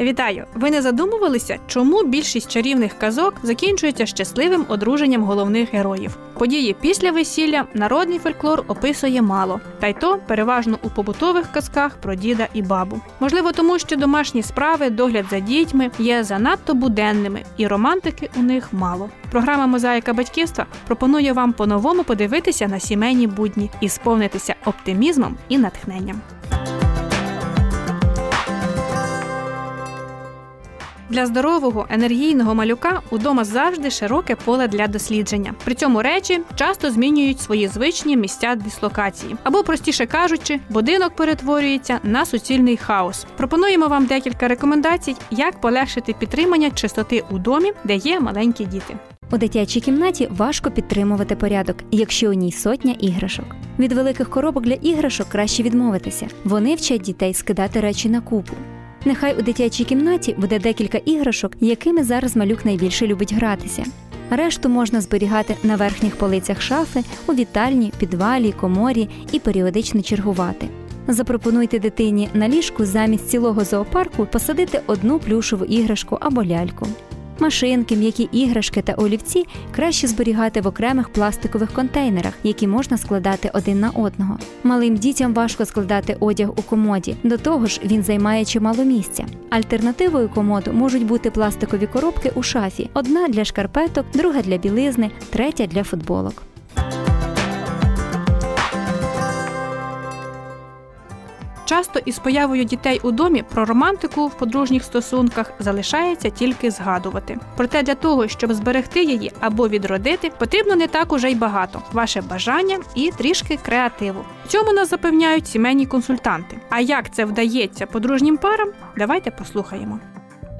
Вітаю! Ви не задумувалися, чому більшість чарівних казок закінчуються щасливим одруженням головних героїв? Події після весілля народний фольклор описує мало, та й то переважно у побутових казках про діда і бабу. Можливо, тому що домашні справи, догляд за дітьми є занадто буденними, і романтики у них мало. Програма Мозаїка батьківства пропонує вам по-новому подивитися на сімейні будні і сповнитися оптимізмом і натхненням. Для здорового енергійного малюка удома завжди широке поле для дослідження. При цьому речі часто змінюють свої звичні місця дислокації. Або, простіше кажучи, будинок перетворюється на суцільний хаос. Пропонуємо вам декілька рекомендацій, як полегшити підтримання чистоти у домі, де є маленькі діти. У дитячій кімнаті важко підтримувати порядок, якщо у ній сотня іграшок. Від великих коробок для іграшок краще відмовитися. Вони вчать дітей скидати речі на купу. Нехай у дитячій кімнаті буде декілька іграшок, якими зараз малюк найбільше любить гратися. Решту можна зберігати на верхніх полицях шафи, у вітальні, підвалі, коморі і періодично чергувати. Запропонуйте дитині на ліжку замість цілого зоопарку посадити одну плюшову іграшку або ляльку. Машинки, м'які іграшки та олівці краще зберігати в окремих пластикових контейнерах, які можна складати один на одного. Малим дітям важко складати одяг у комоді, до того ж він займає чимало місця. Альтернативою комоду можуть бути пластикові коробки у шафі: одна для шкарпеток, друга для білизни, третя для футболок. Часто із появою дітей у домі про романтику в подружніх стосунках залишається тільки згадувати. Проте для того, щоб зберегти її або відродити, потрібно не так уже й багато ваше бажання і трішки креативу. В цьому нас запевняють сімейні консультанти. А як це вдається подружнім парам? Давайте послухаємо.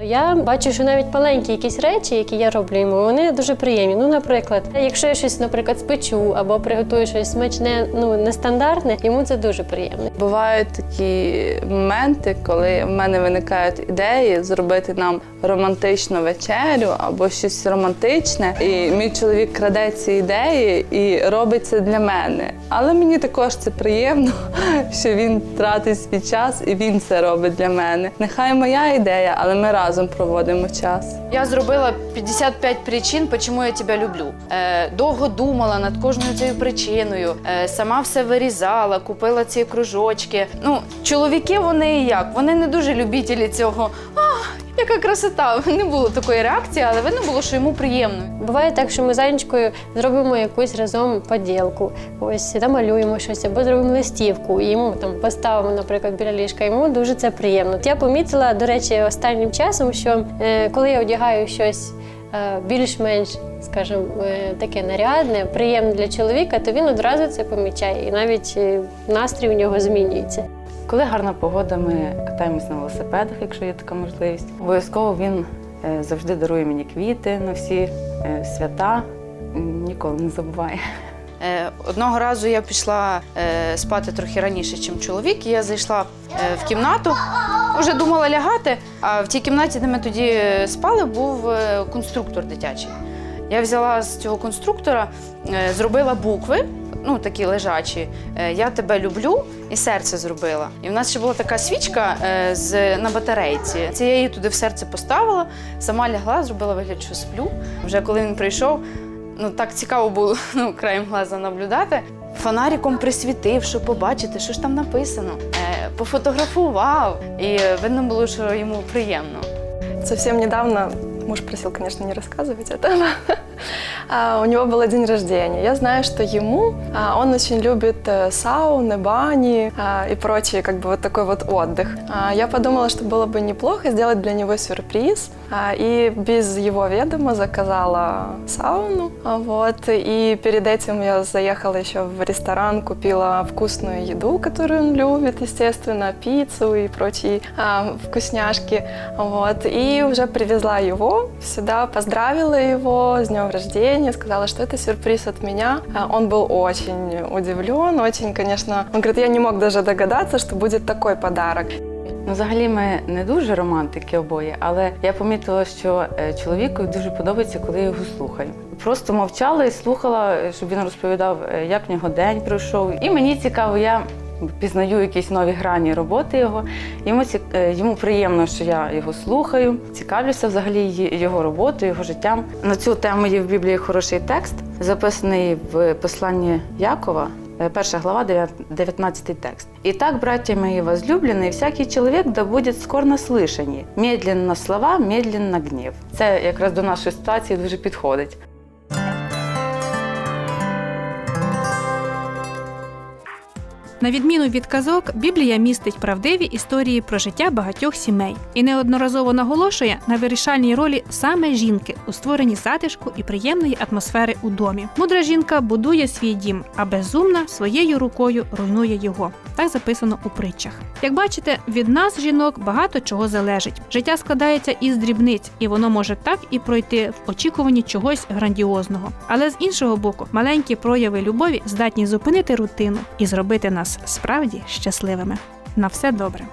Я бачу, що навіть маленькі якісь речі, які я роблю йому, вони дуже приємні. Ну, наприклад, якщо я щось, наприклад, спечу або приготую щось смачне, ну нестандартне, йому це дуже приємно. Бувають такі моменти, коли в мене виникають ідеї зробити нам романтичну вечерю або щось романтичне, і мій чоловік краде ці ідеї і робить це для мене. Але мені також це приємно, що він тратить свій час і він це робить для мене. Нехай моя ідея, але ми разом проводимо час. Я зробила 55 причин, чому я тебе люблю. Е, довго думала над кожною цією причиною, е, сама все вирізала, купила ці кружочки. Ну, чоловіки вони як? Вони не дуже любітелі цього. Яка красота! Не було такої реакції, але видно було, що йому приємно. Буває так, що ми з Анечкою зробимо якусь разом поділку, ось намалюємо щось або зробимо листівку, і йому там поставимо, наприклад, біля ліжка. Йому дуже це приємно. Я помітила, до речі, останнім часом, що е, коли я одягаю щось е, більш-менш, скажімо, е, таке нарядне, приємне для чоловіка, то він одразу це помічає, і навіть е, настрій у нього змінюється. Коли гарна погода, ми катаємось на велосипедах, якщо є така можливість. Обов'язково він е, завжди дарує мені квіти на всі е, свята. Ніколи не забуває. Е, Одного разу я пішла спати трохи раніше, ніж чоловік. і Я зайшла в кімнату, вже думала лягати. А в тій кімнаті, де ми тоді спали, був конструктор дитячий. Я взяла з цього конструктора, зробила букви, ну такі лежачі. е, Я тебе люблю і серце зробила. І в нас ще була така свічка е, з, на батарейці. Це я її туди в серце поставила, сама лягла, зробила вигляд, що сплю. Вже коли він прийшов, ну так цікаво було ну, краєм глаза наблюдати. Фонариком присвітив, щоб побачити, що ж там написано. Е, пофотографував, і видно було, що йому приємно. Совсем недавно муж просил, конечно, не рассказывать этого. А, У него был день рождения. Я знаю, что ему а, он очень любит э, сауны, бани а, и прочие, как бы вот такой вот отдых. Я подумала, что было бы неплохо сделать для него сюрприз. А, И без его ведома заказала сауну. А, Вот. И перед этим я заехала еще в ресторан, купила вкусную еду, которую он любит, естественно, пиццу и прочие а, вкусняшки. Вот. И уже привезла его сюда, поздравила его с днем рождения, сказала, что это сюрприз от меня. Он был очень удивлен, очень, конечно, он говорит, я не мог даже догадаться, что будет такой подарок. Ну, взагалі, ми не дуже романтики обоє, але я помітила, що е, чоловіку дуже подобається, коли я його слухаю. Просто мовчала і слухала, е, щоб він розповідав, е, як в нього день пройшов. І мені цікаво, я пізнаю якісь нові грані роботи його. Йому ці- йому приємно, що я його слухаю, цікавлюся взагалі його роботою, його життям. На цю тему є в Біблії хороший текст, записаний в посланні Якова. Е, Перша глава, 19 текст. «Итак, братья мои возлюбленные, всякий чоловік да будет скор на слышанні, медленно слова, медленно гнів». Це якраз до нашої ситуації дуже підходить. На відміну від казок, Біблія містить правдиві історії про життя багатьох сімей і неодноразово наголошує на вирішальній ролі саме жінки у створенні затишку і приємної атмосфери у домі. Мудра жінка будує свій дім, а безумна своєю рукою руйнує його. Так записано у притчах. Як бачите, від нас, жінок, багато чого залежить. Життя складається із дрібниць, і воно може так і пройти в очікуванні чогось грандіозного. Але з іншого боку, маленькі прояви любові здатні зупинити рутину і зробити нас справді щасливими. На все добре.